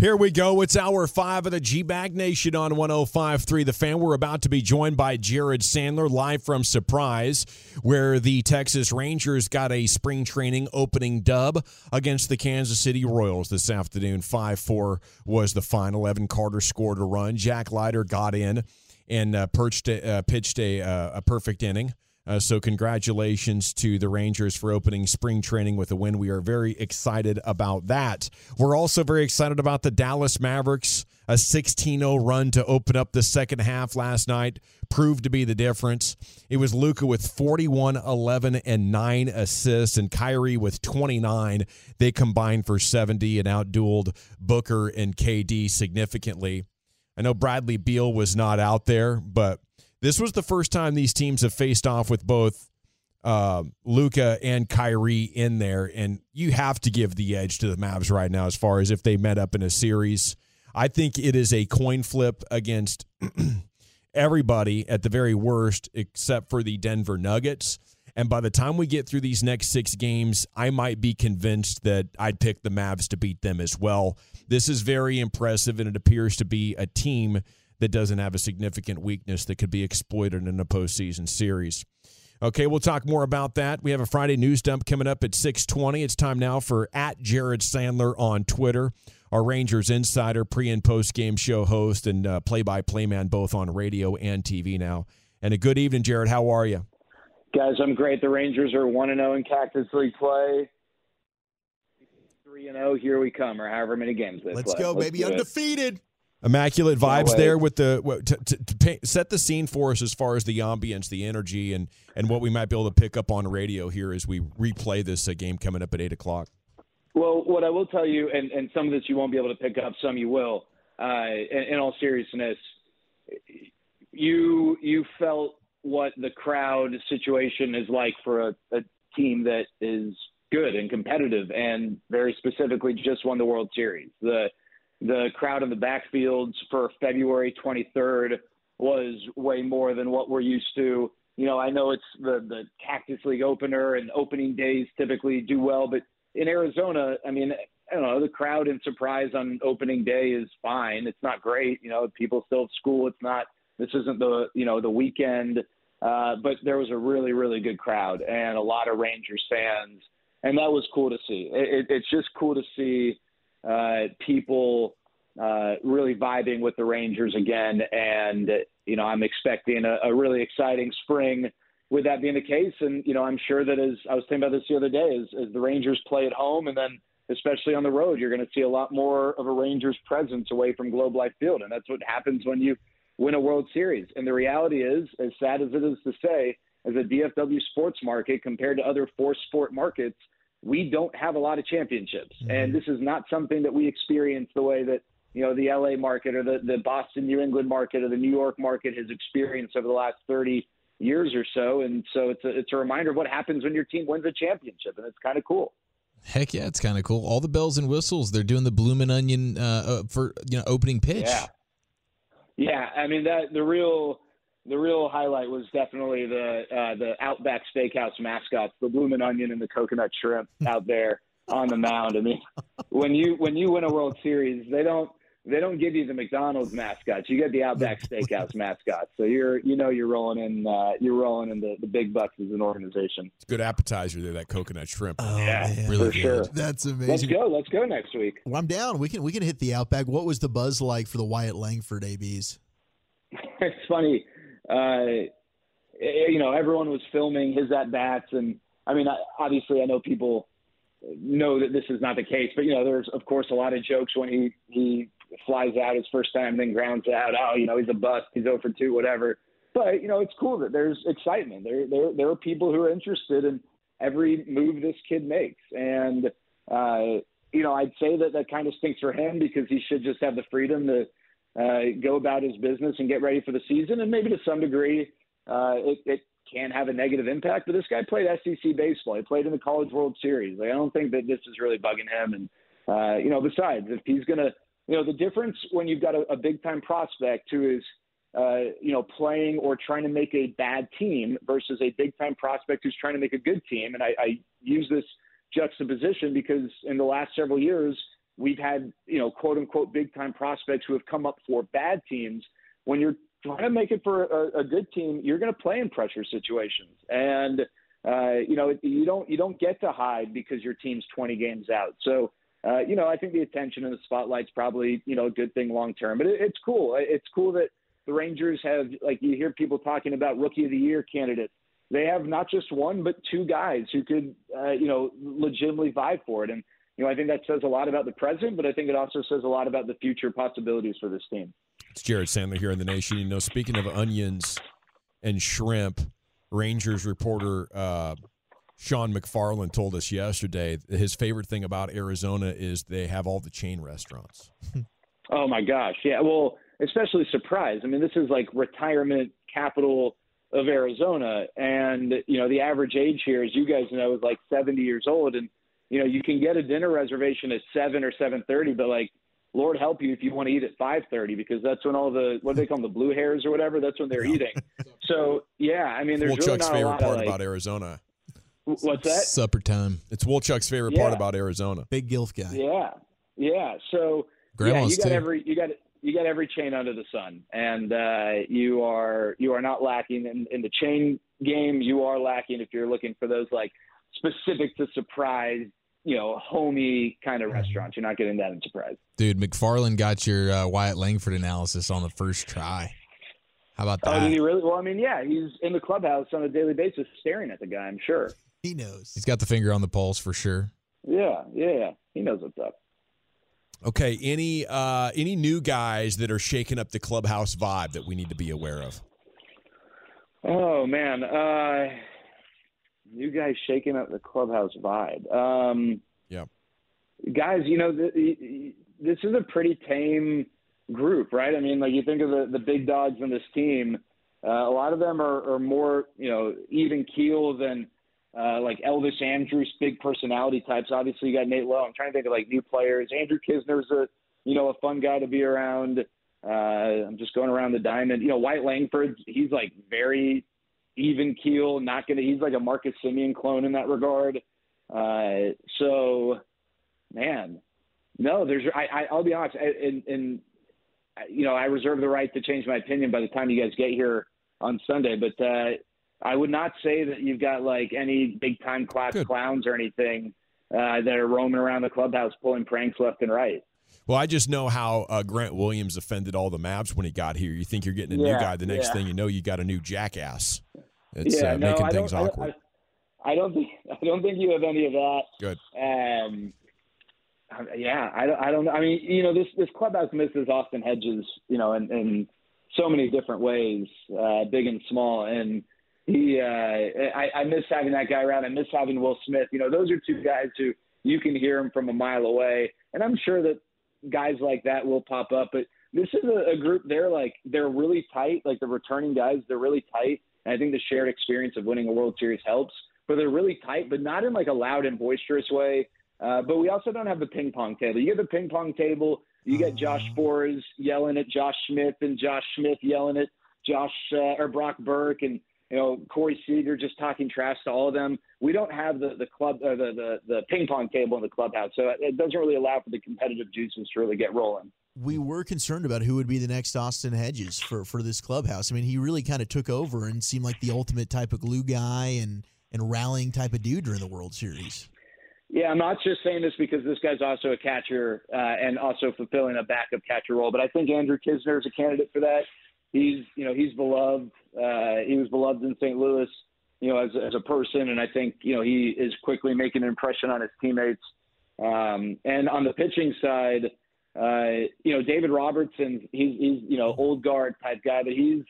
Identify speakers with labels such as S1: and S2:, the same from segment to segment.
S1: Here we go. It's hour five of the G Bag Nation on 105.3 The Fan. We're about to be joined by Jared Sandler live from Surprise, where the Texas Rangers got a spring training opening dub against the Kansas City Royals this afternoon. 5 4 was the final. Evan Carter scored a run. Jack Leiter got in and uh, perched, uh, pitched a, uh, a perfect inning. Uh, so, congratulations to the Rangers for opening spring training with a win. We are very excited about that. We're also very excited about the Dallas Mavericks. A 16 0 run to open up the second half last night proved to be the difference. It was Luka with 41, 11, and 9 assists, and Kyrie with 29. They combined for 70 and outdueled Booker and KD significantly. I know Bradley Beal was not out there, but this was the first time these teams have faced off with both uh, Luka and Kyrie in there, and you have to give the edge to the Mavs right now as far as if they met up in a series. I think it is a coin flip against everybody at the very worst, except for the Denver Nuggets. And by the time we get through these next six games, I might be convinced that I'd pick the Mavs to beat them as well. This is very impressive, and it appears to be a team that doesn't have a significant weakness that could be exploited in a postseason series. Okay, we'll talk more about that. We have a Friday news dump coming up at 620. It's time now for at Jared Sandler on Twitter, our Rangers insider, pre and post game show host, and uh, play-by-play man both on radio and TV now. And a good evening, Jared. How are you?
S2: Guys, I'm great. The Rangers are 1 0 in Cactus League play. 3 0, here we come, or however many games they
S1: Let's
S2: play.
S1: go,
S2: Let's
S1: baby.
S2: do it.
S1: Undefeated. Immaculate vibes
S2: way.
S1: there with the to, to, to paint, set the scene for us as far as the ambience, the energy, and and what we might be able to pick up on radio here as we replay this uh, game coming up at eight o'clock.
S2: Well, what I will tell you, and, and some of this you won't be able to pick up, some you will. Uh, in, in all seriousness, you you felt what the crowd situation is like for a, a team that is good and competitive, and very specifically just won the World Series. The the crowd in the backfields for February 23rd was way more than what we're used to. You know, I know it's the the Cactus League opener and opening days typically do well, but in Arizona, I mean, I don't know, the crowd in surprise on opening day is fine. It's not great, you know, people still at school. It's not this isn't the you know the weekend, uh, but there was a really really good crowd and a lot of Rangers fans, and that was cool to see. It, it, it's just cool to see uh, people uh, really vibing with the Rangers again. And, you know, I'm expecting a, a really exciting spring with that being the case. And, you know, I'm sure that as I was thinking about this the other day, as, as the Rangers play at home and then especially on the road, you're going to see a lot more of a Rangers presence away from Globe Life Field. And that's what happens when you win a World Series. And the reality is, as sad as it is to say, as a DFW sports market compared to other four sport markets, we don't have a lot of championships. And this is not something that we experience the way that, you know, the LA market or the, the Boston, New England market or the New York market has experienced over the last 30 years or so. And so it's a, it's a reminder of what happens when your team wins a championship. And it's kind of cool.
S3: Heck yeah, it's kind of cool. All the bells and whistles. They're doing the bloomin' onion uh, uh, for you know opening pitch.
S2: Yeah. Yeah. I mean, that the real, the real highlight was definitely the uh, the Outback Steakhouse mascots, the bloomin' onion and the coconut shrimp out there on the mound. I mean, when you when you win a World Series, they don't they don't give you the McDonald's mascots. You get the Outback Steakhouse mascots. So you're you know you're rolling in uh, you're rolling in the, the big bucks as an organization.
S1: It's a good appetizer there, that coconut shrimp.
S4: Oh,
S2: Yeah,
S4: man.
S3: Really
S2: for
S3: good.
S2: sure.
S4: That's amazing.
S2: Let's
S4: amazing.
S2: go. Let's go next week.
S4: Well, I'm down. We can we can hit the Outback. What was the buzz like for the Wyatt Langford ABs?
S2: it's funny. Uh, you know, everyone was filming his at bats, and I mean, I- obviously, I know people know that this is not the case, but you know, there's of course a lot of jokes when he he flies out his first time, then grounds out. Oh, you know, he's a bust. He's over 2, whatever. But you know, it's cool that there's excitement. There there there are people who are interested in every move this kid makes, and uh, you know, I'd say that that kind of stinks for him because he should just have the freedom to uh, go about his business and get ready for the season. And maybe to some degree, uh, it, it can have a negative impact. But this guy played SEC baseball. He played in the College World Series. Like, I don't think that this is really bugging him. And uh, you know, besides, if he's gonna, you know, the difference when you've got a, a big time prospect who is uh, you know, playing or trying to make a bad team versus a big time prospect who's trying to make a good team. And I, I use this juxtaposition because in the last several years, we've had, you know, quote unquote big time prospects who have come up for bad teams. When you're trying to make it for a, a good team, you're going to play in pressure situations. And, uh, you know, you don't, you don't get to hide because your team's 20 games out. So, uh, you know, I think the attention and the spotlight's probably, you know, a good thing long term, but it, it's cool. It's cool that the Rangers have, like, you hear people talking about rookie of the year candidates. They have not just one, but two guys who could, uh, you know, legitimately vie for it. And, you know, I think that says a lot about the present, but I think it also says a lot about the future possibilities for this team.
S1: It's Jared Sandler here in the nation. You know, speaking of onions and shrimp, Rangers reporter uh, Sean McFarland told us yesterday his favorite thing about Arizona is they have all the chain restaurants.
S2: Oh my gosh, yeah. Well, especially surprise. I mean, this is like retirement capital of Arizona, and you know the average age here, as you guys know, is like 70 years old, and you know you can get a dinner reservation at seven or 7:30, but like. Lord help you if you want to eat at 5:30 because that's when all the what do they call them the blue hairs or whatever that's when they're eating. So yeah, I mean there's really
S1: Woolchuck's
S2: not a
S1: favorite
S2: lot
S1: part
S2: of like,
S1: about Arizona.
S2: what's that?
S3: Supper time.
S1: It's Woolchuck's favorite part about Arizona.
S4: Big Gilf guy.
S2: Yeah, yeah. So
S3: Grandma's
S2: yeah, you got
S3: too.
S2: every you got you got every chain under the sun, and uh, you are you are not lacking in, in the chain game. You are lacking if you're looking for those like specific to surprise, you know, homey kind
S3: Mm-hmm.
S2: of restaurants. You're not getting that in surprise.
S3: Dude, McFarland got your uh, Wyatt Langford analysis on the first try. How about
S2: Oh, did he really? Well, I mean, yeah, he's in the clubhouse on a daily basis, staring at the guy. I'm sure.
S4: He knows.
S3: He's got the finger on the pulse for sure.
S2: Yeah, yeah, yeah. He knows what's up.
S1: Okay, any uh, any new guys that are shaking up the clubhouse vibe that we need to be aware of?
S2: Oh man, uh, you guys shaking up the clubhouse vibe. Um,
S1: Yeah.
S2: guys, you know the, this is a pretty tame group, right? I mean, like you think of the the big dogs in this team. Uh, a lot of them are, are more, you know, even keel than uh, like Elvis Andrus, big personality types. Obviously, you got Nate Lowe. I'm trying to think of like new players. Andrew Knizner's a, you know, a fun guy to be around. Uh, I'm just going around the diamond. You know, Wyatt Langford, he's like very even keel, not gonna. He's like a Marcus Semien clone in that regard. Uh, so, man, no, there's. I, I I'll be honest, and and you know, I reserve the right to change my opinion by the time you guys get here on Sunday, but uh, I would not say that you've got like any big time class
S1: Good.
S2: clowns or anything uh, that are roaming around the clubhouse pulling pranks left and right.
S1: Well, I just know how uh, Grant Williams offended all the Mavs when he got here. You think you're getting a new guy, the next
S2: yeah.
S1: thing you know, you got a new jackass. It's
S2: yeah,
S1: uh,
S2: no,
S1: making
S2: I
S1: things
S2: don't, I-
S1: awkward.
S2: I, I don't think I don't think you have any of that.
S1: Good.
S2: Um, yeah, I don't, I don't. I mean, you know, this this clubhouse misses Austin Hedges, you know, in, in so many different ways, uh, big and small. And he, uh, I, I miss having that guy around. I miss having Will Smith. You know, those are two guys who you can hear them from a mile away. And I'm sure that guys like that will pop up. But this is a, a group. They're like they're really tight. Like the returning guys, they're really tight. And I think the shared experience of winning a World Series helps. But they're really tight, but not in like a loud and boisterous way. Uh, but we also don't have the ping pong table. You get the ping pong table. You get Josh Forrest yelling at Josh Smith, and Josh Smith yelling at Josh uh, or Brock Burke, and you know, Corey Seager just talking trash to all of them. We don't have the the club uh, the, the the ping pong table in the clubhouse, so it doesn't really allow for the competitive juices to really get rolling.
S4: We were concerned about who would be the next Austin Hedges for for this clubhouse. I mean, he really kind of took over and seemed like the ultimate type of glue guy and and rallying type of dude during the World Series.
S2: Yeah, I'm not just saying this because this guy's also a catcher uh, and also fulfilling a backup catcher role, but I think Andrew Knizner is a candidate for that. He's, you know, he's beloved. Uh, he was beloved in St. Louis, you know, as, as a person, and I think, you know, he is quickly making an impression on his teammates. Um, and on the pitching side, uh, you know, David Robertson, he's, he's, you know, old guard type guy, but he's,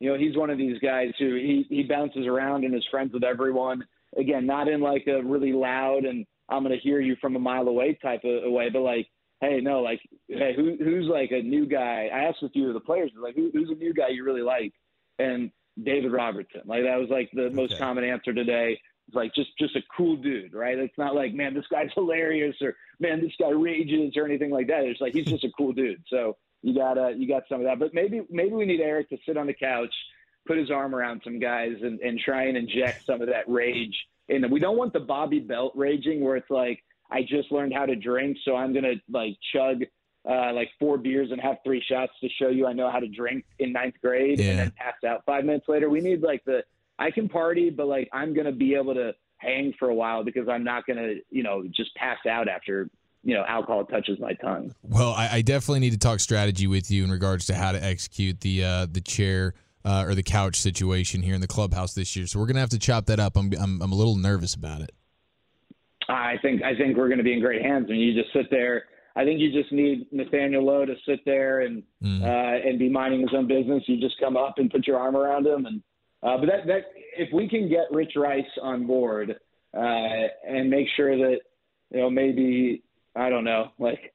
S2: you know, he's one of these guys who he, he bounces around and is friends with everyone. Again, not in like a really loud and I'm going to hear you from a mile away type of way, but like, hey, no, like, hey, who, who's like a new guy? I asked a few of the players, like, who, who's a new guy you really like? And David Robertson, like that was like the okay. most common answer today. Like just just a cool dude, right? It's not like man, this guy's hilarious or man, this guy rages or anything like that. It's like he's just a cool dude. So you got uh, you got some of that, but maybe maybe we need Eric to sit on the couch, put his arm around some guys, and, and try and inject some of that rage in and we don't want the Bobby Belt raging where it's like I just learned how to drink, so I'm gonna like chug uh, like four beers and have three shots to show you I know how to drink in ninth grade yeah. and then pass out five minutes later. We need like the I can party, but like I'm gonna be able to hang for a while because I'm not gonna you know just pass out after you know alcohol touches my tongue.
S3: Well, I, I definitely need to talk strategy with you in regards to how to execute the uh, the chair uh, or the couch situation here in the clubhouse this year. So we're gonna have to chop that up. I'm I'm, I'm a little nervous about it.
S2: I think I think we're going to be in great hands. I mean, you just sit there. I think you just need Nathaniel Lowe to sit there and mm. uh, and be minding his own business. You just come up and put your arm around him, and uh, but that that if we can get Rich Rice on board uh, and make sure that you know maybe I don't know like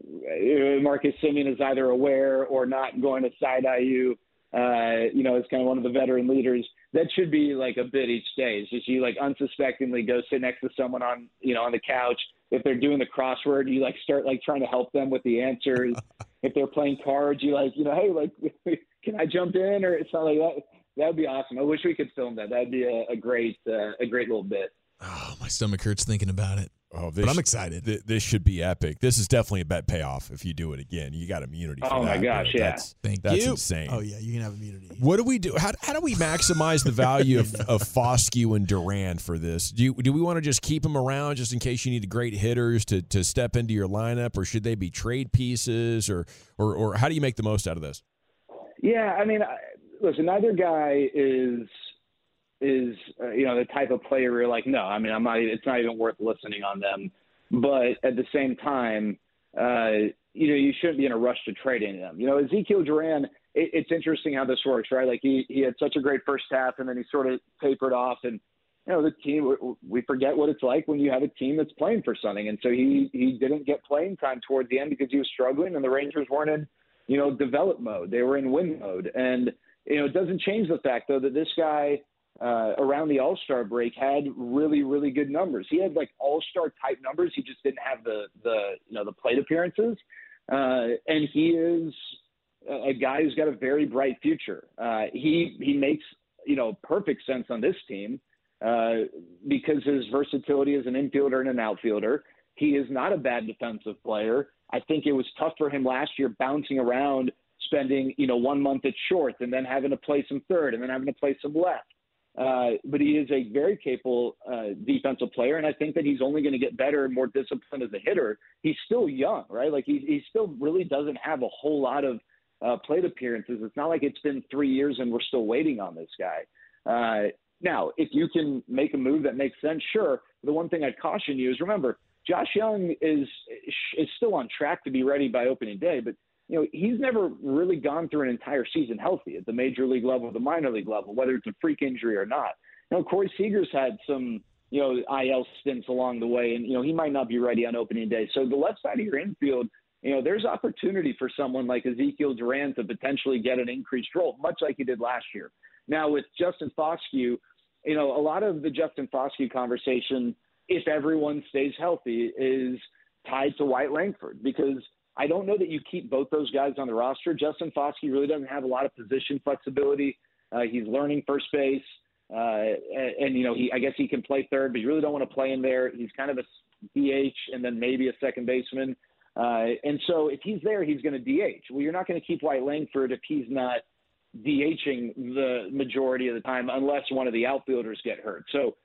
S2: uh, Marcus Semien is either aware or not going to side eye you uh, you know, as kind of one of the veteran leaders. That should be like a bit each day. Is just you like unsuspectingly go sit next to someone on, you know, on the couch. If they're doing the crossword, you like start like trying to help them with the answers. if they're playing cards, you like, you know, hey, like, can I jump in or something like that? That'd be awesome. I wish we could film that. That'd be a, a great, uh, a great little bit.
S3: Oh, my stomach hurts thinking about it.
S1: Oh, this
S3: but I'm excited.
S1: Th- this should be epic. This is definitely a bet payoff if you do it again. You got immunity.
S2: oh my
S1: that,
S2: gosh, yeah.
S3: That's, Thank
S1: that's
S3: you.
S1: insane.
S4: Oh yeah, you can have immunity.
S1: What do we do? How, how do we maximize the value of, of Foscue and Duran for this? Do you, do we want to just keep them around just in case you need great hitters to, to step into your lineup, or should they be trade pieces, or or or how do you make the most out of this?
S2: Yeah, I mean, listen, neither guy is is uh, you know the type of player you're like, no, I mean, I'm not. It's not even worth listening on them. But at the same time, uh, you know, you shouldn't be in a rush to trade any of them. You know, Ezekiel Duran. It, it's interesting how this works, right? Like he he had such a great first half, and then he sort of tapered off, and you know the team. We forget what it's like when you have a team that's playing for something, and so he he didn't get playing time toward the end because he was struggling, and the Rangers weren't in you know develop mode; they were in win mode, and you know it doesn't change the fact though that this guy uh, around the All Star break had really really good numbers. He had like All Star type numbers. He just didn't have the the you know the plate appearances, uh, and he is a guy who's got a very bright future. Uh, he he makes you know perfect sense on this team uh, because his versatility as an infielder and an outfielder. He is not a bad defensive player. I think it was tough for him last year bouncing around, spending you know one month at short and then having to play some third and then having to play some left. Uh, but he is a very capable uh, defensive player, and I think that he's only going to get better and more disciplined as a hitter. He's still young, right? Like he, he still really doesn't have a whole lot of uh, plate appearances. It's not like it's been three years and we're still waiting on this guy. Uh, now, if you can make a move that makes sense, sure. The one thing I'd caution you is remember, Josh Jung is is still on track to be ready by opening day, but you know, he's never really gone through an entire season healthy at the major league level, the minor league level, whether it's a freak injury or not. You know, Corey Seager's had some, you know, IL stints along the way, and you know he might not be ready on opening day. So the left side of your infield, you know, there's opportunity for someone like Ezekiel Duran to potentially get an increased role, much like he did last year. Now with Justin Foscue, you know, a lot of the Justin Foscue conversation, if everyone stays healthy, is tied to Wyatt Langford because I don't know that you keep both those guys on the roster. Justin Foscue really doesn't have a lot of position flexibility. Uh, he's learning first base, uh, and, and you know he I guess he can play third, but you really don't want to play him there. He's kind of a DH and then maybe a second baseman. Uh, and so if he's there, he's going to DH. Well, you're not going to keep Wyatt Langford if he's not DHing the majority of the time, unless one of the outfielders get hurt. So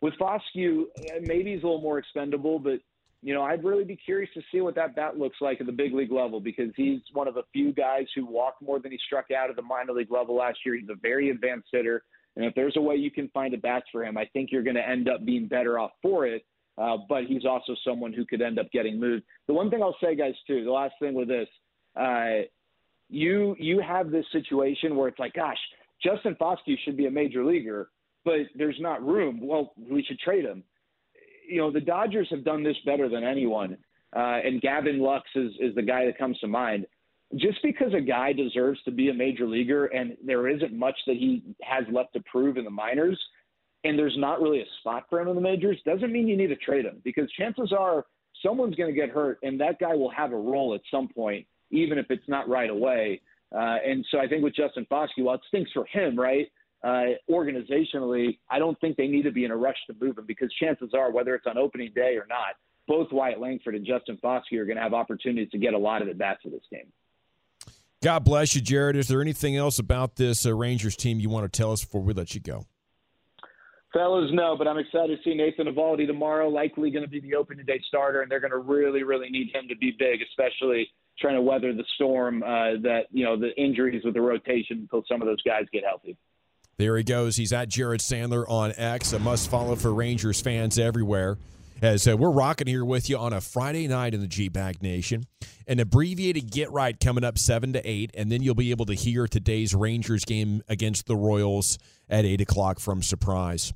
S2: with Foscue, maybe he's a little more expendable, but you know, I'd really be curious to see what that bat looks like at the big league level because he's one of the few guys who walked more than he struck out at the minor league level last year. He's a very advanced hitter. And if there's a way you can find a bat for him, I think you're going to end up being better off for it. Uh, but he's also someone who could end up getting moved. The one thing I'll say, guys, too, the last thing with this, uh, you you have this situation where it's like, gosh, Justin Foscue should be a major leaguer, but there's not room. Well, we should trade him you know, the Dodgers have done this better than anyone. Uh, and Gavin Lux is, is the guy that comes to mind. Just because a guy deserves to be a major leaguer and there isn't much that he has left to prove in the minors, and there's not really a spot for him in the majors, doesn't mean you need to trade him because chances are someone's going to get hurt and that guy will have a role at some point, even if it's not right away. Uh, and so I think with Justin Foscue, well, it stinks for him, right? Uh, organizationally, I don't think they need to be in a rush to move him because chances are, whether it's on opening day or not, both Wyatt Langford and Justin Foscue are going to have opportunities to get a lot of at bats for this game.
S1: God bless you, Jared. Is there anything else about this uh, Rangers team you want to tell us before we let you go?
S2: Fellas, no, but I'm excited to see Nathan Eovaldi tomorrow. Likely going to be the opening day starter, and they're going to really, really need him to be big, especially trying to weather the storm uh, that you know the injuries with the rotation until some of those guys get healthy.
S1: There he goes. He's at Jared Sandler on X, a must follow for Rangers fans everywhere. As uh, we're rocking here with you on a Friday night in the G Bag Nation, an abbreviated get right coming up seven to eight, and then you'll be able to hear today's Rangers game against the Royals at eight o'clock from Surprise.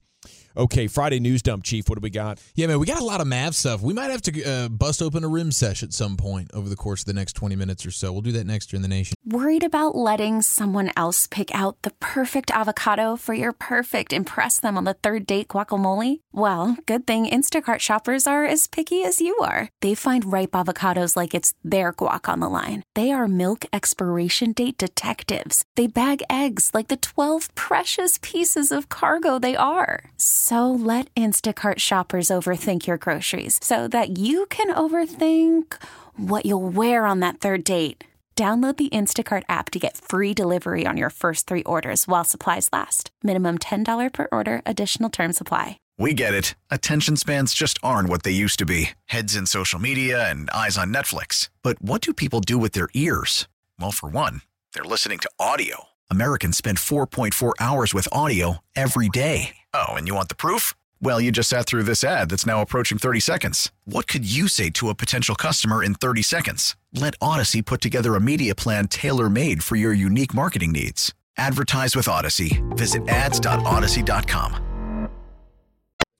S1: Okay, Friday news dump, Chief. What do we got?
S3: Yeah, man, we got a lot of Mav stuff. We might have to uh, bust open a rim sesh at some point over the course of the next 20 minutes or so. We'll do that next year in the nation.
S5: Worried about letting someone else pick out the perfect avocado for your perfect impress them on the third date guacamole? Well, good thing Instacart shoppers are as picky as you are. They find ripe avocados like it's their guac on the line. They are milk expiration date detectives. They bag eggs like the 12 precious pieces of cargo they are. So let Instacart shoppers overthink your groceries so that you can overthink what you'll wear on that third date. Download the Instacart app to get free delivery on your first three orders while supplies last. Minimum $10 per order, additional term supply.
S6: We get it. Attention spans just aren't what they used to be heads in social media and eyes on Netflix. But what do people do with their ears? Well, for one, they're listening to audio. Americans spend 4.4 hours with audio every day. Oh, and you want the proof? Well, you just sat through this ad that's now approaching 30 seconds. What could you say to a potential customer in 30 seconds? Let Odyssey put together a media plan tailor made for your unique marketing needs. Advertise with Odyssey. Visit ads.odyssey.com.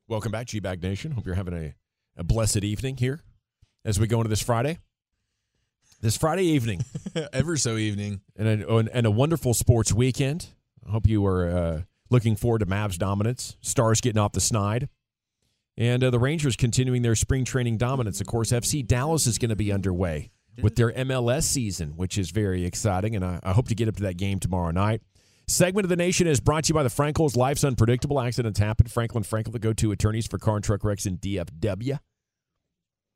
S1: Welcome back, G Bag Nation. Hope you're having a, a blessed evening here as we go into this Friday. This Friday evening,
S3: Ever so evening.
S1: and a, and a wonderful sports weekend. I hope you are uh, looking forward to Mavs dominance, Stars getting off the snide, and uh, the Rangers continuing their spring training dominance. Of course, FC Dallas is going to be underway with their MLS season, which is very exciting, and I, I hope to get up to that game tomorrow night. Segment of the Nation is brought to you by the Frenkels. Life's unpredictable. Accidents happen. Franklin Frenkel, the go-to attorneys for car and truck wrecks in DFW.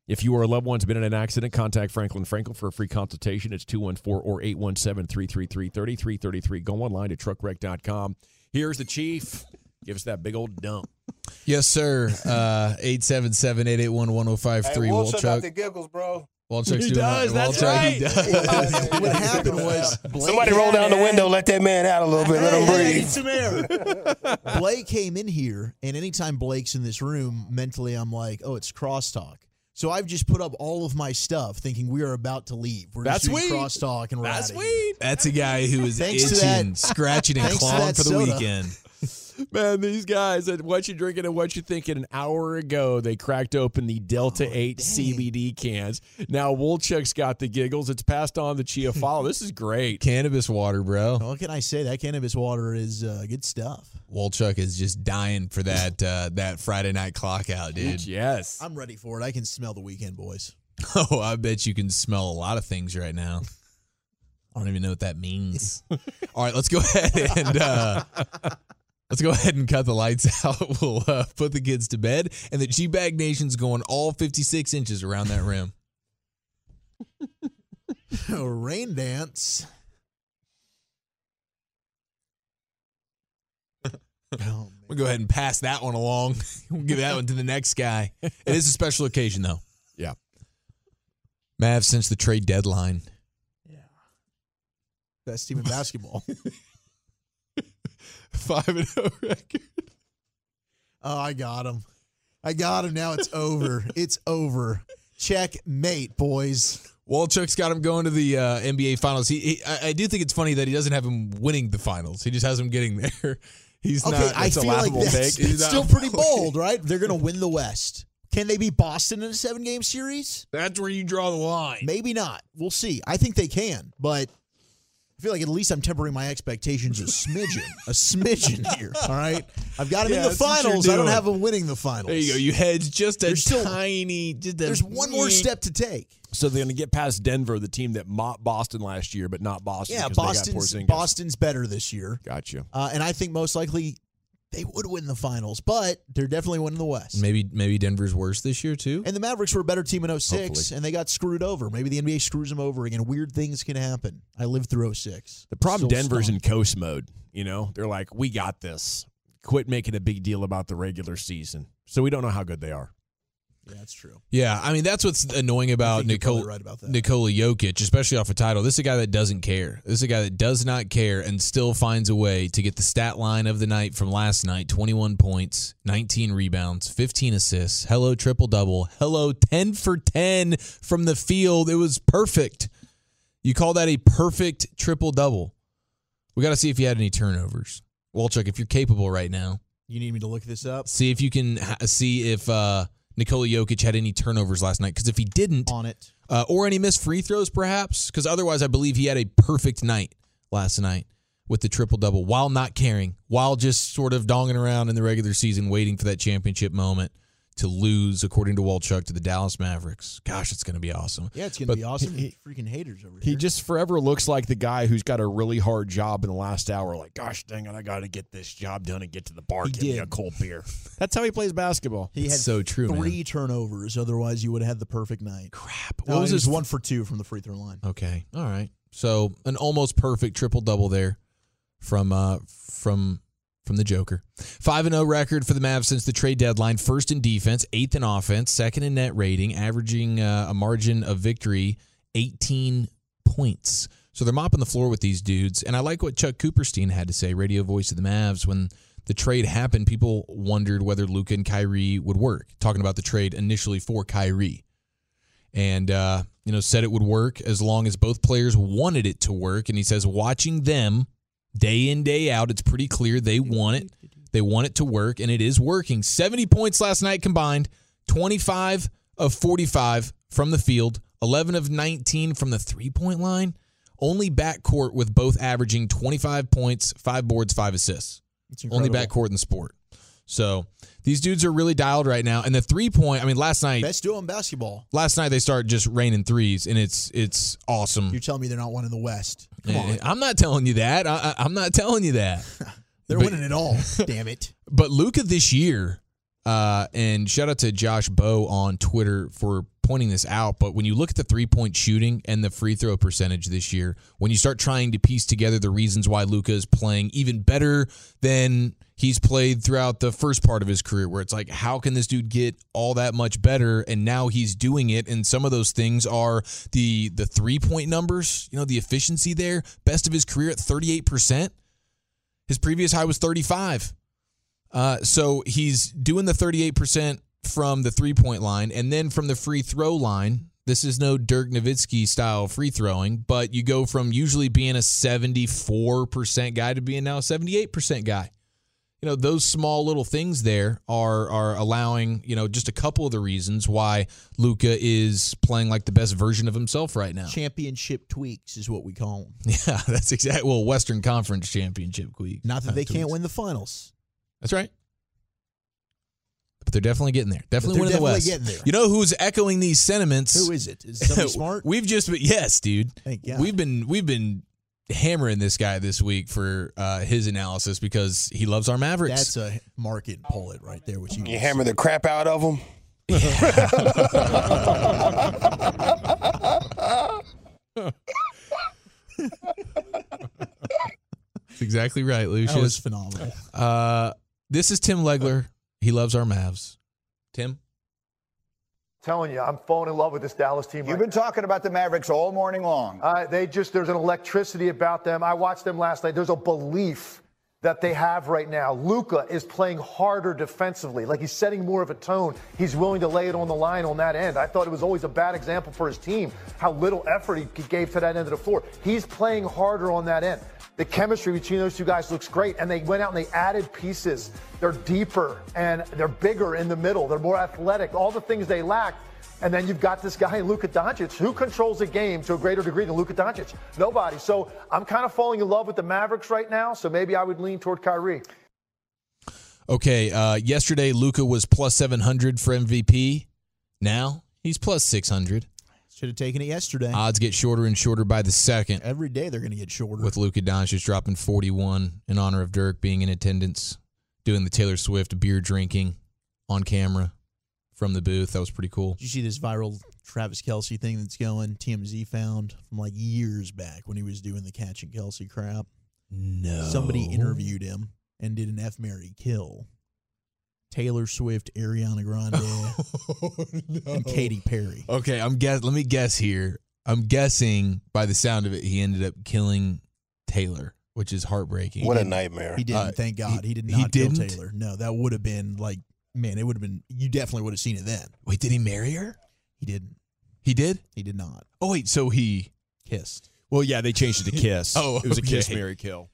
S1: If you or a loved one's been in an accident, contact Franklin Frenkel for a free consultation. It's 214 or 817 333 3333. Go online to truckwreck.com. Here's the chief. Give us that big old dump.
S3: Yes, sir. Uh, 877 881 1053.
S7: Hey, Wolchuk got the giggles, bro.
S3: Walchuk's
S1: He
S3: doing
S1: does,
S3: that.
S1: that's
S3: Walchuk, he
S1: right.
S3: does.
S4: what happened was Blake
S7: Somebody roll down the window, let that man out a little bit, let him
S4: Hey, hey,
S7: breathe.
S4: some air. Blake came in here, and anytime Blake's in this room, mentally I'm like, oh, it's crosstalk. So I've just put up all of my stuff, thinking we are about to leave. We're
S1: That's
S4: just doing
S1: sweet.
S4: crosstalk, and we're
S1: That's
S4: outta here.
S1: sweet.
S3: That's a guy who is
S4: Thanks to
S3: itching,
S4: that-
S3: scratching, and
S4: thanks to
S3: clawing
S4: that
S3: for the
S4: soda.
S3: weekend.
S1: Man, these guys, and what you drinking and what you thinking. An hour ago, they cracked open the Delta 8 CBD cans. Now, Wolchuk's got the giggles. It's passed on the Chia follow. This is great.
S3: Cannabis water, bro.
S4: What can I say? That cannabis water is uh, good stuff.
S3: Walchuk is just dying for that uh, that Friday night clock out, dude.
S1: Yes.
S4: I'm ready for it. I can smell the weekend, boys.
S3: Oh, I bet you can smell a lot of things right now. I don't even know what that means. All right, let's go ahead and uh, let's go ahead and cut the lights out. We'll uh, put the kids to bed, and the G Bag Nation's going all 56 inches around that rim.
S4: Rain dance. Oh,
S3: We'll go ahead and pass that one along. we'll give that one to the next guy. It is a special occasion, though.
S1: Yeah.
S3: Mav, since the trade deadline, Yeah.
S4: Best team in basketball.
S3: Five and zero record.
S4: Oh, I got him. I got him. Now it's over. it's over. Checkmate, boys.
S3: Walchuk's got him going to the uh, NBA Finals. He, he I, I do think it's funny that he doesn't have him winning the finals. He just has him getting there. He's
S4: Okay,
S3: not.
S4: I feel like that's. That's still pretty bold, right? They're going to win the West. Can they beat Boston in a seven game series?
S3: That's where you draw the line.
S4: Maybe not. We'll see. I think they can, but I feel like at least I'm tempering my expectations a smidgen, a smidgen here. All right, I've got them
S3: Yeah,
S4: in the
S3: that's
S4: finals. I don't have them winning the finals.
S3: There you go. You hedge just a
S4: There's still-
S3: tiny. Just a,
S4: There's one more step to take.
S1: So they're going to get past Denver, the team that mopped Boston last year, but not Boston.
S4: Yeah,
S1: 'cause they got
S4: Boston's Boston's better this year,
S1: Got you.
S4: uh, and I think most likely they would win the finals, but they're definitely winning the West.
S3: Maybe maybe Denver's worse this year too.
S4: And the Mavericks were a better team in 06,
S1: Hopefully.
S4: and they got screwed over. Maybe the NBA screws them over again. Weird things can happen. I lived through 06.
S1: The problem
S4: Still
S1: Denver's
S4: stunned.
S1: in coast mode. You know, they're like, we got this. Quit making a big deal about the regular season. So we don't know how good they are.
S4: Yeah, that's true.
S3: Yeah, I mean that's what's annoying about Nikola
S4: right about that.
S3: Nikola Jokic, especially off a title. This is a guy that doesn't care. This is a guy that does not care and still finds a way to get the stat line of the night from last night: twenty-one points, nineteen rebounds, fifteen assists. Hello, triple double. Hello, ten for ten from the field. It was perfect. You call that a perfect triple double? We got to see if he had any turnovers. Walchuk, if you're capable right now,
S4: You need me to look this up
S3: see if you can ha- see if uh, Nikola Jokic had any turnovers last night. Because if he didn't,
S4: on it.
S3: uh, or any missed free throws, perhaps. Because otherwise, I believe he had a perfect night last night with the triple double while not caring, while just sort of donging around in the regular season, waiting for that championship moment to lose, according to Walchuk, to the Dallas Mavericks. Gosh, it's going to be awesome.
S4: Yeah, it's going to be awesome.
S1: he-
S4: Freaking haters over
S1: He
S4: here.
S1: just forever looks like the guy who's got a really hard job in the last hour. Like, gosh dang it, I got to get this job done and get to the bar.
S4: He
S1: Give me
S4: did.
S1: a cold beer. That's how he plays basketball.
S4: he had
S3: so true, man.
S4: three turnovers. Otherwise, you would have had the perfect night.
S3: Crap.
S4: No,
S3: What was
S4: he was
S3: his
S4: one for two from the free throw line.
S3: Okay. All right. So an almost perfect triple double there from uh from from the Joker. 5 and 0 record for the Mavs since the trade deadline. First in defense, eighth in offense, second in net rating, averaging uh, a margin of victory 18 points. So they're mopping the floor with these dudes. And I like what Chuck Cooperstein had to say, radio voice of the Mavs, when the trade happened. People wondered whether Luka and Kyrie would work. Talking about the trade initially for Kyrie and uh, you know said it would work as long as both players wanted it to work. And he says, watching them day in day out, it's pretty clear they want it. They want it to work, and it is working. Seventy points last night combined, twenty-five of forty-five from the field, eleven of nineteen from the three-point line. Only backcourt with both averaging twenty-five points, five boards, five assists. Only backcourt in the sport. So these dudes are really dialed right now. And the three-point, I mean, last night
S4: Best duo in basketball.
S3: last night they start just raining threes, and it's it's awesome.
S4: You're telling me they're not one in the West. Come on.
S3: I'm not telling you that. I, I'm not telling you that.
S4: They're
S3: but-
S4: winning it all. Damn it.
S3: But Luka this year, uh, and shout out to Josh Bow on Twitter for pointing this out. But when you look at the three point shooting and the free throw percentage this year, when you start trying to piece together the reasons why Luka is playing even better than he's played throughout the first part of his career, where it's like, how can this dude get all that much better? And now he's doing it. And some of those things are the the three point numbers, you know, the efficiency there, best of his career at 38%. His previous high was 35. Uh, so he's doing the 38% from the three point line and then from the free throw line. This is no Dirk Nowitzki style free throwing, but you go from usually being a 74% guy to being now a 78% guy. You know, those small little things there are are allowing, you know, just a couple of the reasons why Luka is playing like the best version of himself right now.
S4: Championship tweaks is what we call them.
S3: Yeah, that's exactly well, Western Conference Championship week.
S4: Not that
S3: uh,
S4: they can't win the finals.
S3: That's right. But they're definitely getting there. Definitely winning the
S4: definitely
S3: West.
S4: getting there.
S3: You know who's echoing these sentiments?
S4: Who is it? Is it somebody smart?
S3: We've just been yes, dude.
S4: Thank God.
S3: We've been we've been hammering this guy this week for uh, his analysis because he loves our Mavericks.
S4: That's a market pull it right there. What you
S7: You hammer the crap out of them.
S3: That's exactly right,
S4: That was
S3: Lucius.
S4: phenomenal.
S3: Uh, this is Tim Legler. He loves our Mavs. Tim,
S8: telling you, I'm falling in love with this Dallas team.
S9: You've
S8: right
S9: been talking about the Mavericks all morning long.
S8: Uh, they just there's an electricity about them. I watched them last night. There's a belief that they have right now. Luka is playing harder defensively, like he's setting more of a tone. He's willing to lay it on the line on that end. I thought it was always a bad example for his team how little effort he he gave to that end of the floor. He's playing harder on that end. The chemistry between those two guys looks great, and they went out and they added pieces. They're deeper and they're bigger in the middle. They're more athletic. All the things they lacked. And then you've got this guy, Luka Doncic. Who controls the game to a greater degree than Luka Doncic? Nobody. So I'm kind of falling in love with the Mavericks right now. So maybe I would lean toward Kyrie.
S3: okay. Uh, yesterday, Luka was plus seven hundred for MVP. Now he's plus six hundred.
S4: Should have taken it yesterday.
S3: Odds get shorter and shorter by the second.
S4: Every day they're going to get shorter.
S3: with Luka Doncic dropping 41 in honor of Dirk being in attendance, doing the Taylor Swift beer drinking on camera from the booth. That was pretty cool.
S4: Did you see this viral Travis Kelce thing that's going? TMZ found from like years back when he was doing the catching Kelce crap.
S3: No.
S4: Somebody interviewed him and did an F Mary kill. Taylor Swift, Ariana Grande, and Katy Perry.
S3: Okay, I'm guess. Let me guess here. I'm guessing by the sound of it, he ended up killing Taylor, which is heartbreaking.
S7: What a nightmare.
S4: He didn't.
S3: Uh,
S4: thank God, he, did
S3: he
S4: not kill
S3: didn't?
S4: Taylor. No, that would have been like, man, it would have been. You definitely would have seen it then.
S3: Wait, did he marry her?
S4: He didn't.
S3: He did.
S4: He did not.
S3: Oh wait, so he.
S4: Kissed.
S1: Well, yeah, they changed it to kiss.
S3: Oh,
S1: it was a kiss,
S3: okay.
S1: Mary kill.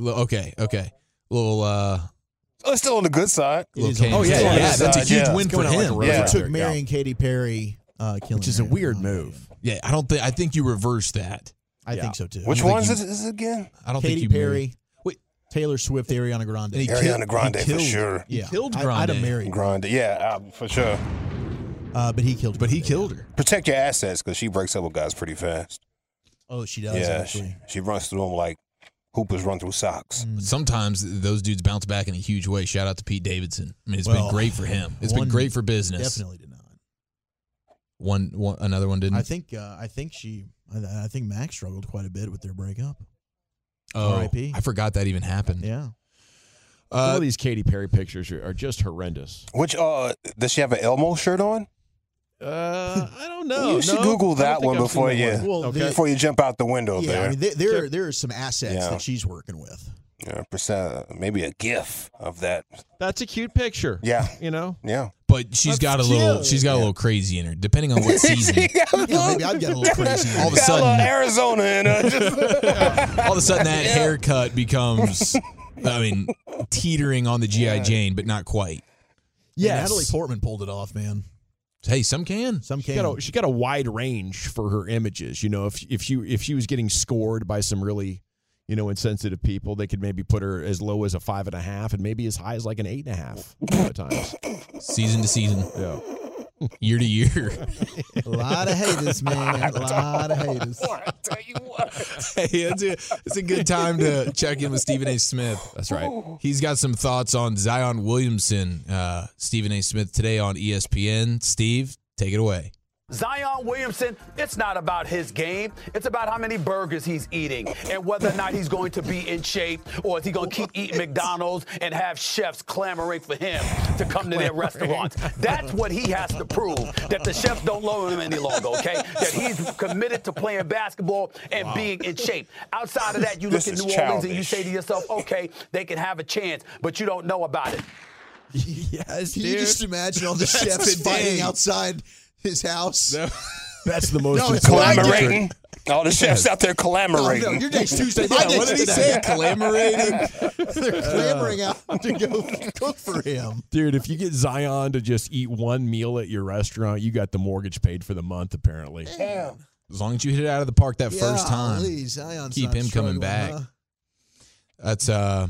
S3: Okay, okay. Little. uh
S7: Oh, it's still on the good side.
S4: It
S3: little
S4: is on
S3: Kane.
S4: the
S3: yeah, yeah, that's a huge
S7: Yeah.
S3: win
S1: It's
S3: for
S1: going out like
S3: him.
S7: Yeah.
S1: right
S4: Took
S1: there,
S4: Mary
S1: yeah.
S4: and Katy Perry, uh, killing
S1: Which is a weird
S4: Grande.
S1: move.
S3: Yeah, I don't think. I think you reversed that.
S4: I
S1: Yeah.
S4: think so too.
S7: Which
S3: think
S7: one is
S3: you-
S7: it, is it again?
S3: I don't
S4: Katy
S3: think you
S4: Perry,
S3: married- Wait,
S4: Taylor Swift, Ariana Grande.
S3: And he
S7: Ariana
S3: killed-
S7: Grande
S3: he
S7: for
S3: killed-
S7: sure.
S3: He
S4: yeah,
S3: killed Grande.
S4: I'd have married.
S7: Grande, yeah, uh, for sure.
S4: uh, but he killed.
S3: but he
S4: Grande.
S3: killed her.
S7: Protect your assets because she breaks up with guys pretty fast.
S4: Oh, she does
S7: yeah, she, she runs through them like hoopers run through socks.
S4: Mm.
S3: Sometimes those dudes bounce back in a huge way. Shout out to Pete Davidson. I mean, it's
S4: Well,
S3: been great for him. It's been great for business.
S4: Definitely did not.
S3: One, one, another one didn't.
S4: I think. Uh, I think she. I, I think Max struggled quite a bit with their breakup.
S3: oh,
S4: R.I.P..
S3: I forgot that even happened.
S4: Yeah.
S1: Some
S3: Uh,
S1: of these Katy Perry pictures are, are just horrendous.
S7: Which uh, does she have an Elmo shirt on?
S1: Uh, I don't know.
S7: you should
S1: No,
S7: Google that one before you
S1: one.
S4: Well,
S1: Okay.
S4: the-
S7: before you jump out the window
S4: yeah.
S7: there.
S4: I mean, there there, there are some assets
S7: Yeah.
S4: that she's working with.
S7: yeah, percent, maybe a GIF of that.
S1: That's a cute picture.
S7: Yeah,
S1: You know?
S7: yeah.
S3: but she's
S4: That's
S3: got a little.
S4: cute.
S3: She's got a little crazy in her, depending on what season.
S4: Yeah, maybe I'd get a little crazy.
S3: All of a
S7: Got a
S3: sudden-
S7: Arizona in her. Just-
S3: All of a sudden, that haircut becomes. I mean, teetering on the GI Jane, but not quite.
S4: Yeah,
S1: Yes.
S4: Natalie Portman pulled it off, man.
S3: Hey, some can.
S4: Some
S1: She
S4: can.
S1: got, a, she got a wide range for her images. You know, if if she if she was getting scored by some really, you know, insensitive people, they could maybe put her as low as a five and a half, and maybe as high as like an eight and a half at times.
S3: Season to season,
S1: Yeah.
S3: Year to year.
S4: a lot of haters, man. A lot of haters.
S3: what tell hey, it's a, it's a good time to check in with Stephen A. Smith.
S1: That's right.
S3: He's got some thoughts on Zion Williamson. Uh, Stephen A. Smith today on ESPN. Steve, take it away.
S10: Zion Williamson, it's not about his game. It's about how many burgers he's eating and whether or not he's going to be in shape or is he going to keep eating McDonald's and have chefs clamoring for him to come to their restaurants. That's what he has to prove that the chefs don't love him any longer, okay? That he's committed to playing basketball and being in shape. Outside of that, you
S7: This
S10: look at
S7: is
S10: New Orleans and you say to yourself, okay, they can have a chance, but you don't know about it.
S1: Yes,
S4: Can you just imagine all the chefs
S3: the
S4: fighting outside his house?
S1: That's the most
S4: No, it's
S1: important
S7: Collaborating. All the chefs out there
S4: Oh,
S7: collaborating.
S4: no, your day's Tuesday. My day's
S3: what did he say? Collaborating?
S4: They're clamoring out to go cook for him.
S1: Dude, if you get Zion to just eat one meal at your restaurant, you got the mortgage paid for the month, apparently.
S3: As long as you hit it out of the park that first time,
S4: Golly, Zion's
S3: keep him coming back.
S4: huh?
S3: That's uh,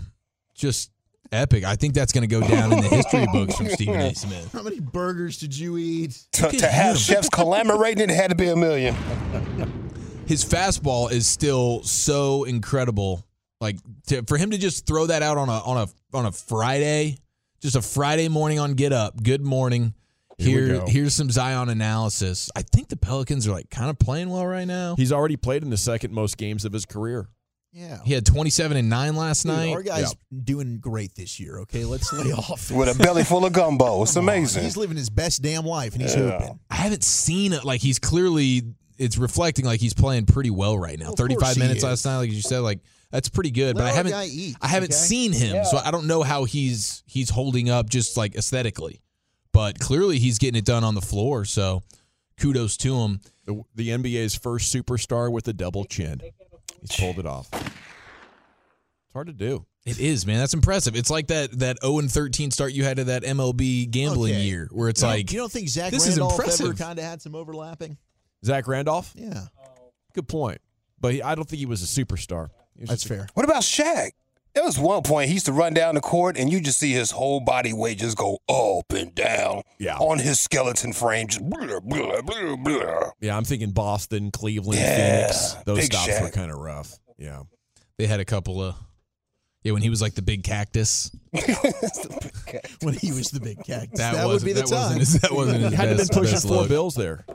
S3: just Epic. I think that's going to go down in the history books from Stephen A. Smith.
S4: How many burgers did you eat?
S7: To, to have chefs collaborating, it had to be a million.
S3: His fastball is still so incredible. Like to, for him to just throw that out on a on a on a Friday, just a Friday morning on Get Up. Good morning.
S1: Here
S3: Here, here's some Zion analysis. I think the Pelicans are like kind of playing well right now.
S1: He's already played in the second most games of his career.
S4: Yeah.
S3: He had 27 and 9 last
S4: Dude,
S3: night.
S4: our guy's doing great this year. Okay, let's lay off.
S7: With a belly full of gumbo. It's
S4: Come on,
S7: amazing.
S4: He's living his best damn life, and he's
S7: Yeah.
S4: hooping.
S3: I haven't seen it. Like he's clearly, it's reflecting like he's playing pretty well right now.
S4: Of
S3: 35 minutes
S4: is.
S3: last night, like you said, like that's pretty good.
S4: Let
S3: but I haven't,
S4: eat,
S3: I haven't
S4: okay?
S3: seen him, so I don't know how he's he's holding up just like aesthetically. But clearly he's getting it done on the floor. So kudos to him.
S1: The, the NBA's first superstar with a double chin. He's pulled it off. It's hard to do.
S3: It is, man. That's impressive. It's like that that 0 and 13 start you had to that MLB gambling
S4: Okay.
S3: year, where it's
S4: You
S3: like
S4: you don't think Zach
S3: this is
S4: Randolph ever kind of had some overlapping?
S1: Zach Randolph?
S4: Yeah,
S1: Good point. But he, I don't think he was a superstar. Was
S4: that's
S1: just a-
S4: fair.
S7: What about Shaq? There was one point he used to run down the court and you just see his whole body weight just go up and down
S1: Yeah.
S7: on his skeleton frame. Just blah, blah, blah, blah.
S1: Yeah, I'm thinking Boston, Cleveland,
S7: Yeah,
S1: Phoenix. Those
S7: big
S1: stops were kind of rough. Yeah.
S3: they had a couple of yeah when he was like the big cactus.
S4: When he was the big cactus,
S3: That,
S4: that, would be the
S3: that
S4: time.
S3: Wasn't his, that wasn't his
S1: He had to
S3: best,
S1: been pushing
S3: best
S1: four
S3: look.
S1: bills there.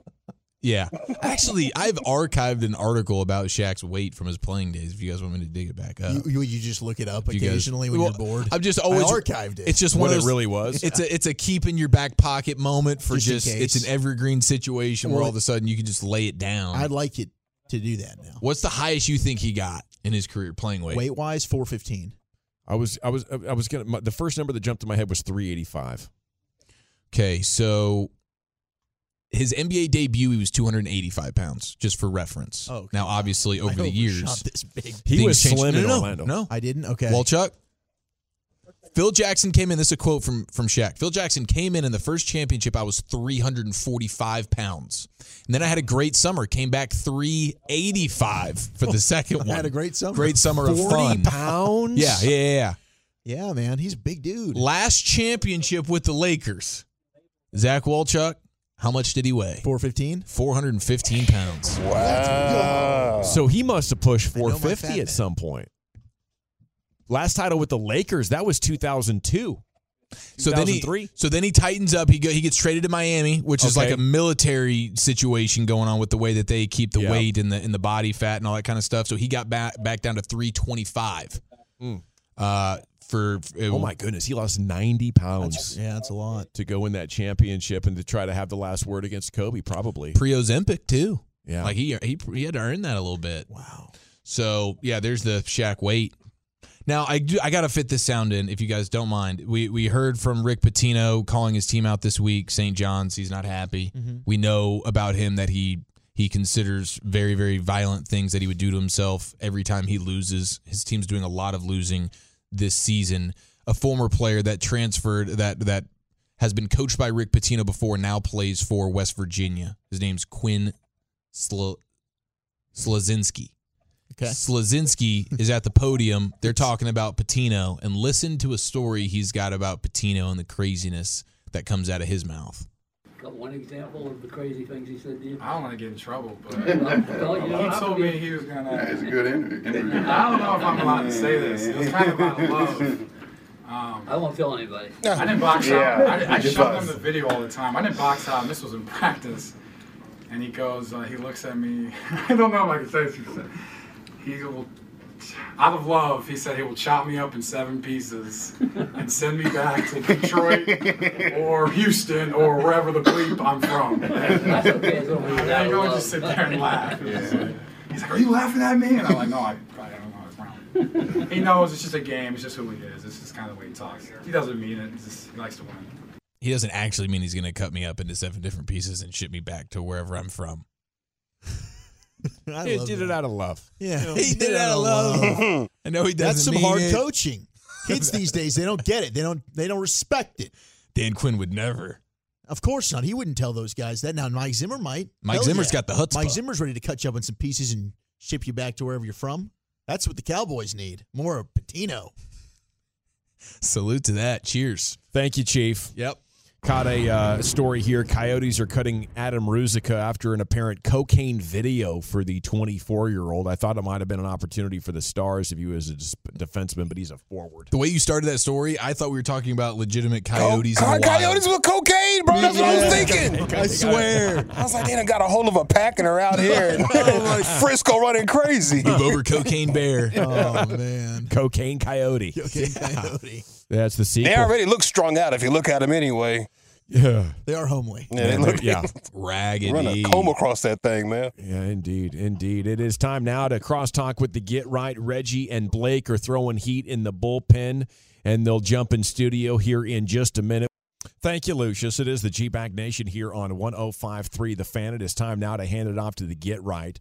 S3: Yeah. Actually, I've archived an article about Shaq's weight from his playing days. If you guys want me to dig it back up,
S4: You, you, you just look it up
S3: You guys-
S4: occasionally when
S3: Well,
S4: you're bored.
S3: I'm just
S4: I
S3: always
S4: archived it.
S3: It's just
S1: What
S3: one of
S1: it really was?
S3: It's a it's a keep in your back pocket moment for
S4: Just in
S3: just,
S4: case.
S3: it's an evergreen situation where all of a sudden you can just lay it down.
S4: I'd like it to do that now.
S3: What's the highest you think he got in his career playing weight?
S4: Weight wise, four fifteen.
S1: I was, I was, I was gonna. My, the first number that jumped in my head was 385.
S3: Okay, so his NBA debut he was 285 pounds, just for reference.
S4: Oh, okay.
S3: now obviously over
S4: I
S3: the years,
S4: this big.
S1: He was
S3: changed.
S1: slim
S3: no,
S1: in
S3: no,
S1: Orlando.
S3: No,
S4: I didn't. Okay.
S3: Well, Chuck, Phil Jackson came in. This is a quote from from Shaq. Phil Jackson came in in the first championship. I was 345 pounds, and then I had a great summer. Came back 385 for the second one.
S4: I had a great summer.
S3: Great summer of
S1: 40
S3: fun.
S1: pounds?
S3: Yeah, yeah, yeah, yeah.
S4: yeah, man, he's a big dude.
S3: Last championship with the Lakers. Zach Walchuk. How much did he weigh?
S4: Four fifteen.
S3: 415 pounds.
S7: Wow.
S1: So he must have pushed
S4: I know my
S1: 450 at some point. Last title with the Lakers, that was 2002.
S3: So then he so then he tightens up. He go, he gets traded to Miami, which is
S1: Okay.
S3: like a military situation going on with the way that they keep the
S1: Yeah.
S3: weight and the in the body fat and all that kind of stuff. So he got back back down to 325.
S1: Mm.
S3: Uh for uh,
S1: Oh my goodness, he lost 90 pounds
S4: Yeah, that's a lot.
S1: to go in that championship and to try to have the last word against Kobe, probably.
S3: pre-Ozempic too.
S1: Yeah.
S3: Like he he he had to earn that a little bit.
S4: Wow.
S3: So yeah, there's the Shaq weight. Now I do I gotta fit this sound in if you guys don't mind. We we heard from Rick Pitino calling his team out this week. St. John's, he's not happy. Mm-hmm. We know about him that he he considers very very violent things that he would do to himself every time he loses. His team's doing a lot of losing this season. A former player that transferred that that has been coached by Rick Pitino before now plays for West Virginia. His name's Quinn Sl- Slazinski.
S4: Okay.
S3: Slazinski is at the podium. They're talking about Pitino, and listen to a story he's got about Pitino and the craziness that comes out of his mouth.
S11: Got one example of the crazy things he said to you?
S12: I don't want to get in trouble, but
S11: Well, you don't
S12: he told
S11: be-
S12: me he was gonna.
S13: It's a good interview.
S12: I don't know if I'm allowed to say this. It was kind of out of love. Um,
S11: I won't tell anybody.
S12: I didn't box
S13: Yeah,
S12: out. I, I
S13: just
S12: showed him the video all the time. I didn't box out, and this was in practice. And he goes, uh, he looks at me. I don't know if I can say this. He said, he will, out of love, he said he will chop me up in seven pieces and send me back to Detroit or Houston or wherever the bleep I'm from.
S11: That's okay as it's
S12: And I
S11: of
S12: go and
S11: love.
S12: just sit there and laugh. It's like- He's like, "Are you laughing at me?" And I'm like, "No, I probably don't know what's wrong." he knows it's just a game. It's just who he is. This is kind of the way he talks. He doesn't mean it. He's just, he likes to win.
S3: He doesn't actually mean he's going to cut me up into seven different pieces and ship me back to wherever I'm from.
S4: I
S1: He
S4: love
S1: did
S4: that.
S1: it out of love.
S4: Yeah,
S3: He did it out of love. I know he doesn't
S4: That's some
S3: mean
S4: hard
S3: it.
S4: coaching. Kids these days, they don't get it. They don't. They don't respect it.
S3: Dan Quinn would never.
S4: Of course not. He wouldn't tell those guys that. Now Mike Zimmer might.
S3: Mike
S4: Hell
S3: Zimmer's
S4: yeah.
S3: got the chutzpah.
S4: Mike Zimmer's ready to cut you up in some pieces and ship you back to wherever you're from. That's what the Cowboys need. More of Pitino.
S3: Salute to that. Cheers.
S1: Thank you, Chief.
S3: Yep.
S1: Caught a uh, story here. Coyotes are cutting Adam Ruzicka after an apparent cocaine video for the 24 year old. I thought it might have been an opportunity for the Stars if he was a defenseman, but he's a forward.
S3: The way you started that story, I thought we were talking about legitimate coyotes. in the wild.
S7: Coyotes with cocaine, bro. That's what I was thinking.
S3: I swear.
S7: I was like, they done got a hold of a pack and are out here. in Frisco running crazy.
S3: Move over cocaine bear.
S4: Oh man,
S1: Cocaine Coyote.
S4: Cocaine Coyote.
S1: That's the sequel.
S7: They already look strung out if you look at them anyway.
S1: Yeah.
S4: They are homely.
S7: Yeah, they look
S1: yeah.
S3: Raggedy.
S7: run a comb across that thing, man.
S1: Yeah, indeed. Indeed. It is time now to crosstalk with the Get Right. Reggie and Blake are throwing heat in the bullpen, and they'll jump in studio here in just a minute. Thank you, Lucius. It is the G-Bag Nation here on 1053 The Fan. It is time now to hand it off to the Get Right.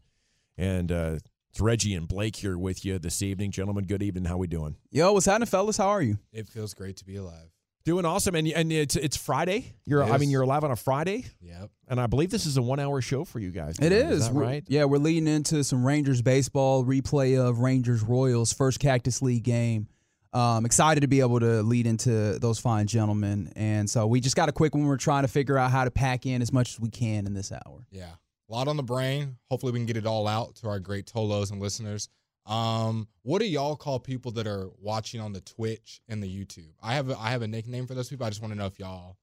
S1: And uh, it's Reggie and Blake here with you this evening. Gentlemen, good evening. How we doing?
S13: Yo, what's happening, fellas? How are you?
S14: It feels great to be alive.
S1: Doing awesome. And and it's it's Friday. You're I mean you're alive on a Friday.
S14: Yep.
S1: And I believe this is a one hour show for you guys.
S13: It
S1: tonight.
S13: is.
S1: right?
S13: Yeah, we're leading into some Rangers baseball replay of Rangers Royals first Cactus League game. Um, excited to be able to lead into those fine gentlemen, and so we just got a quick one. We're trying to figure out how to pack in as much as we can in this hour.
S14: Yeah. A lot on the brain. Hopefully we can get it all out to our great Tolos and listeners. Um, what do y'all call people that are watching on the Twitch and the YouTube? I have a, I have a nickname for those people. I just want to know if y'all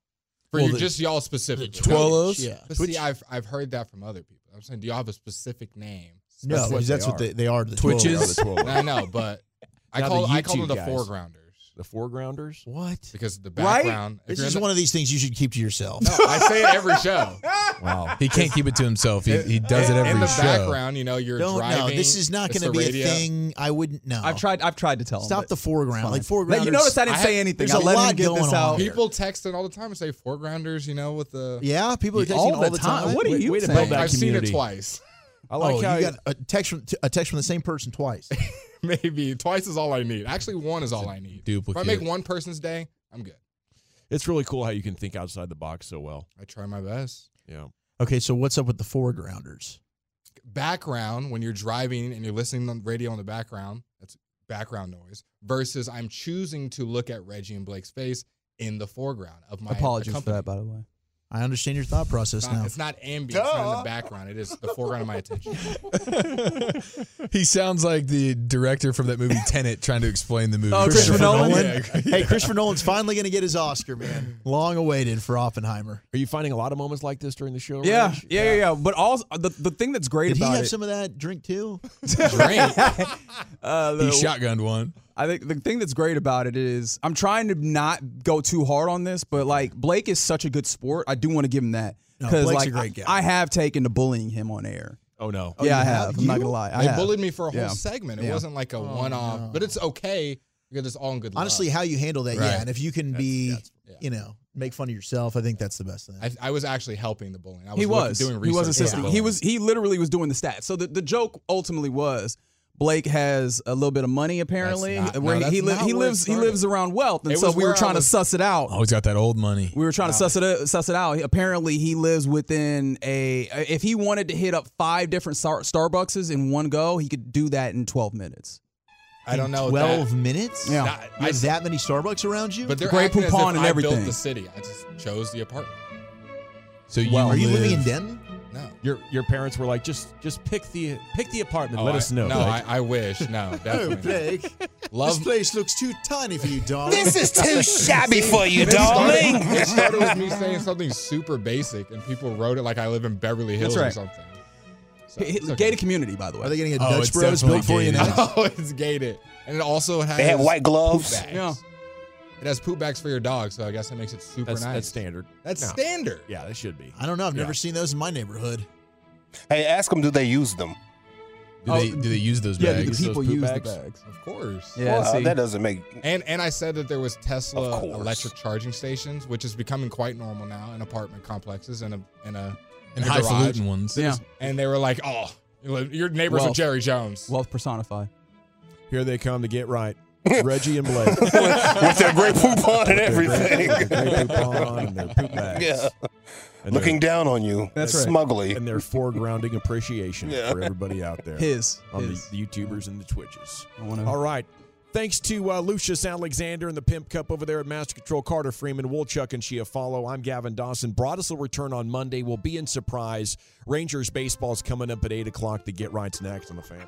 S14: for
S4: Well,
S14: you,
S4: the-
S14: just y'all specifically.
S4: the Twitch, yeah.
S14: But
S4: Twitch-
S14: see, I've I've heard that from other people. I'm saying, do y'all have a specific name?
S4: No,
S14: That's
S4: because that's what they, they are. The
S14: Twitches.
S4: Twitches.
S14: I know, but I call I call them the
S1: guys.
S14: foregrounders
S1: The foregrounders?
S4: What?
S14: because the background. if
S4: This is
S14: the-
S4: one of these things you should keep to yourself.
S14: No, I say it every show.
S1: Wow.
S3: He can't keep it to himself. He, he does it
S14: in,
S3: every
S14: in the
S3: show.
S14: background. You know, you're
S4: Don't
S14: driving.
S4: no. This is not going to be
S14: radio.
S4: a thing. I wouldn't know.
S13: I've tried. I've tried to tell. him,
S4: Stop
S13: but
S4: the foreground. Like
S13: fine.
S4: foregrounders.
S13: You notice I didn't
S14: I
S13: say
S14: have-
S13: anything.
S4: there's
S13: I
S4: a
S13: let
S4: lot
S13: get
S4: going
S13: this
S4: on
S13: out.
S4: here.
S14: People texting all the time and say foregrounders. You know, with the
S4: Yeah, people are texting
S13: All
S4: all,
S13: the
S4: the
S13: time.
S4: time.
S13: What are you
S1: way to
S13: saying?
S1: build that
S14: I've seen it twice.
S1: I like
S4: oh,
S1: how
S4: you got a text from a text from the same person twice.
S14: Maybe twice is all I need. Actually, one is all I need.
S3: duplicate.
S14: If I make one person's day, I'm good.
S1: it's really cool how you can think outside the box so well.
S14: I try my best.
S1: Yeah.
S4: okay, so what's up with the foregrounders?
S14: Background when you're driving and you're listening on radio in the background. That's background noise. Versus I'm choosing to look at Reggie and Blake's face in the foreground of my
S13: Apologies for that, by the way.
S4: I understand your thought process
S14: It's not,
S4: now.
S14: it's not ambient. It's not in the background. It is the foreground of my attention.
S3: He sounds like the director from that movie Tenet trying to explain the movie.
S13: Oh, Christopher Nolan?
S3: Yeah.
S4: hey, Christopher Nolan's finally going to get his Oscar, man. Long awaited for Oppenheimer.
S1: Are you finding a lot of moments like this during the show?
S13: Yeah,
S1: Reg?
S13: yeah, yeah, yeah. But also the the thing that's great
S4: Did he have
S13: it.
S4: some of that drink too?
S14: Drink.
S13: uh,
S3: He
S13: the-
S3: shotgunned one.
S13: I think the thing that's great about it is I'm trying to not go too hard on this, but like Blake is such a good sport. I do want to give him that because
S4: Blake's
S13: like
S4: a great guy.
S13: I, I have taken to bullying him on air.
S1: Oh no.
S13: Oh, yeah,
S4: you
S13: I
S4: have?
S13: have. I'm not gonna lie. I
S14: They
S13: have.
S14: bullied me for a whole
S13: Yeah.
S14: segment. It
S13: Yeah.
S14: wasn't like a oh, one-off, but it's okay because it's all in good.
S4: Honestly,
S14: love.
S4: how you handle that,
S14: Right.
S4: yeah. And if you can be,
S14: that's- yeah.
S4: you know, make fun of yourself, I think that's the best thing.
S14: I, I was actually helping the bullying. I was
S13: he was
S14: doing research.
S13: he
S14: was
S13: assisting.
S14: bullying.
S13: He was he literally was doing the stats. So the, the joke ultimately was Blake has a little bit of money apparently,
S14: not-
S13: where
S14: no,
S13: he he, li- he lives he lives around wealth, and
S14: It
S13: so we were
S14: where I
S13: trying to suss it out.
S3: Oh, he's got that old money.
S13: We were trying to suss it out, suss it out. Apparently, he lives within a. If he wanted to hit up five different Star- Starbuckses in one go, he could do that in 12 minutes.
S14: I don't know.
S4: Twelve
S14: that-
S4: minutes.
S13: Yeah.
S14: Not-
S4: You
S14: I-
S4: have that many Starbucks around you?
S14: But they're
S13: Grey
S14: acting as
S13: Poupon
S14: if
S13: and
S14: I
S13: everything.
S14: built the city. I just chose the apartment.
S3: So you
S4: are you
S3: live,
S4: living in Denton?
S14: No.
S1: Your your parents were like, just just pick the pick the apartment.
S14: Oh,
S1: Let
S14: I-
S1: us know.
S14: No,
S1: Blake."
S14: I, I wish. No, definitely. not.
S4: Blake.
S14: Love.
S4: This place looks too tiny for you, darling.
S7: This is too shabby for you,
S14: It started-
S7: darling.
S14: It started with me saying something super basic, and people wrote it like I live in Beverly Hills
S13: That's
S14: or something. So,
S13: H-
S14: it's okay.
S13: Gated community, by the way.
S4: Are they getting a
S3: Oh,
S4: Dutch
S3: it's
S4: Bros built for you now?
S14: Oh, it's gated, and it also has.
S7: They have white
S14: poop
S7: gloves.
S14: bags.
S13: Yeah.
S14: It has poop bags for your dog, so I guess that makes it super
S1: that's
S14: nice.
S1: that's standard.
S14: That's
S1: No.
S14: standard.
S1: Yeah, that should be.
S4: I don't know. I've never
S1: Yeah.
S4: seen those in my neighborhood.
S7: Hey, ask them, do they use them?
S3: Do they do they use those bags?
S13: Yeah, the
S3: bags?
S13: people
S1: those poop
S13: use
S1: bags?
S13: the bags.
S14: Of course.
S13: Yeah,
S7: Well,
S13: see.
S7: that doesn't make.
S14: And and I said that there was
S7: Of
S14: Tesla
S7: course.
S14: electric charging stations, which is becoming quite normal now in apartment complexes and a in a
S3: and
S14: in a garage.
S3: highfalutin ones.
S13: Yeah.
S14: And they were like, "Oh, your neighbors
S13: Wealth.
S14: with Jerry Jones."
S13: Wealth personified.
S1: Here they come to get right. Reggie and Blake.
S7: with their great poop on and everything.
S1: Their poop on and their poop bags.
S7: yeah.
S1: And
S7: Looking down on you.
S13: That's right.
S7: Smugly.
S1: and their foregrounding appreciation
S7: Yeah.
S1: for everybody out there
S13: His.
S1: on
S13: his.
S1: the, the YouTubers and the Twitches.
S13: Wanna-
S1: All right. Thanks to uh, Lucius Alexander and the Pimp Cup over there at Master Control. Carter Freeman, Woolchuck, and Shia Follow. I'm Gavin Dawson. Broadus will return on Monday. We'll be in surprise. Rangers baseball's coming up at 8 o'clock. The Get Right's next on the fan.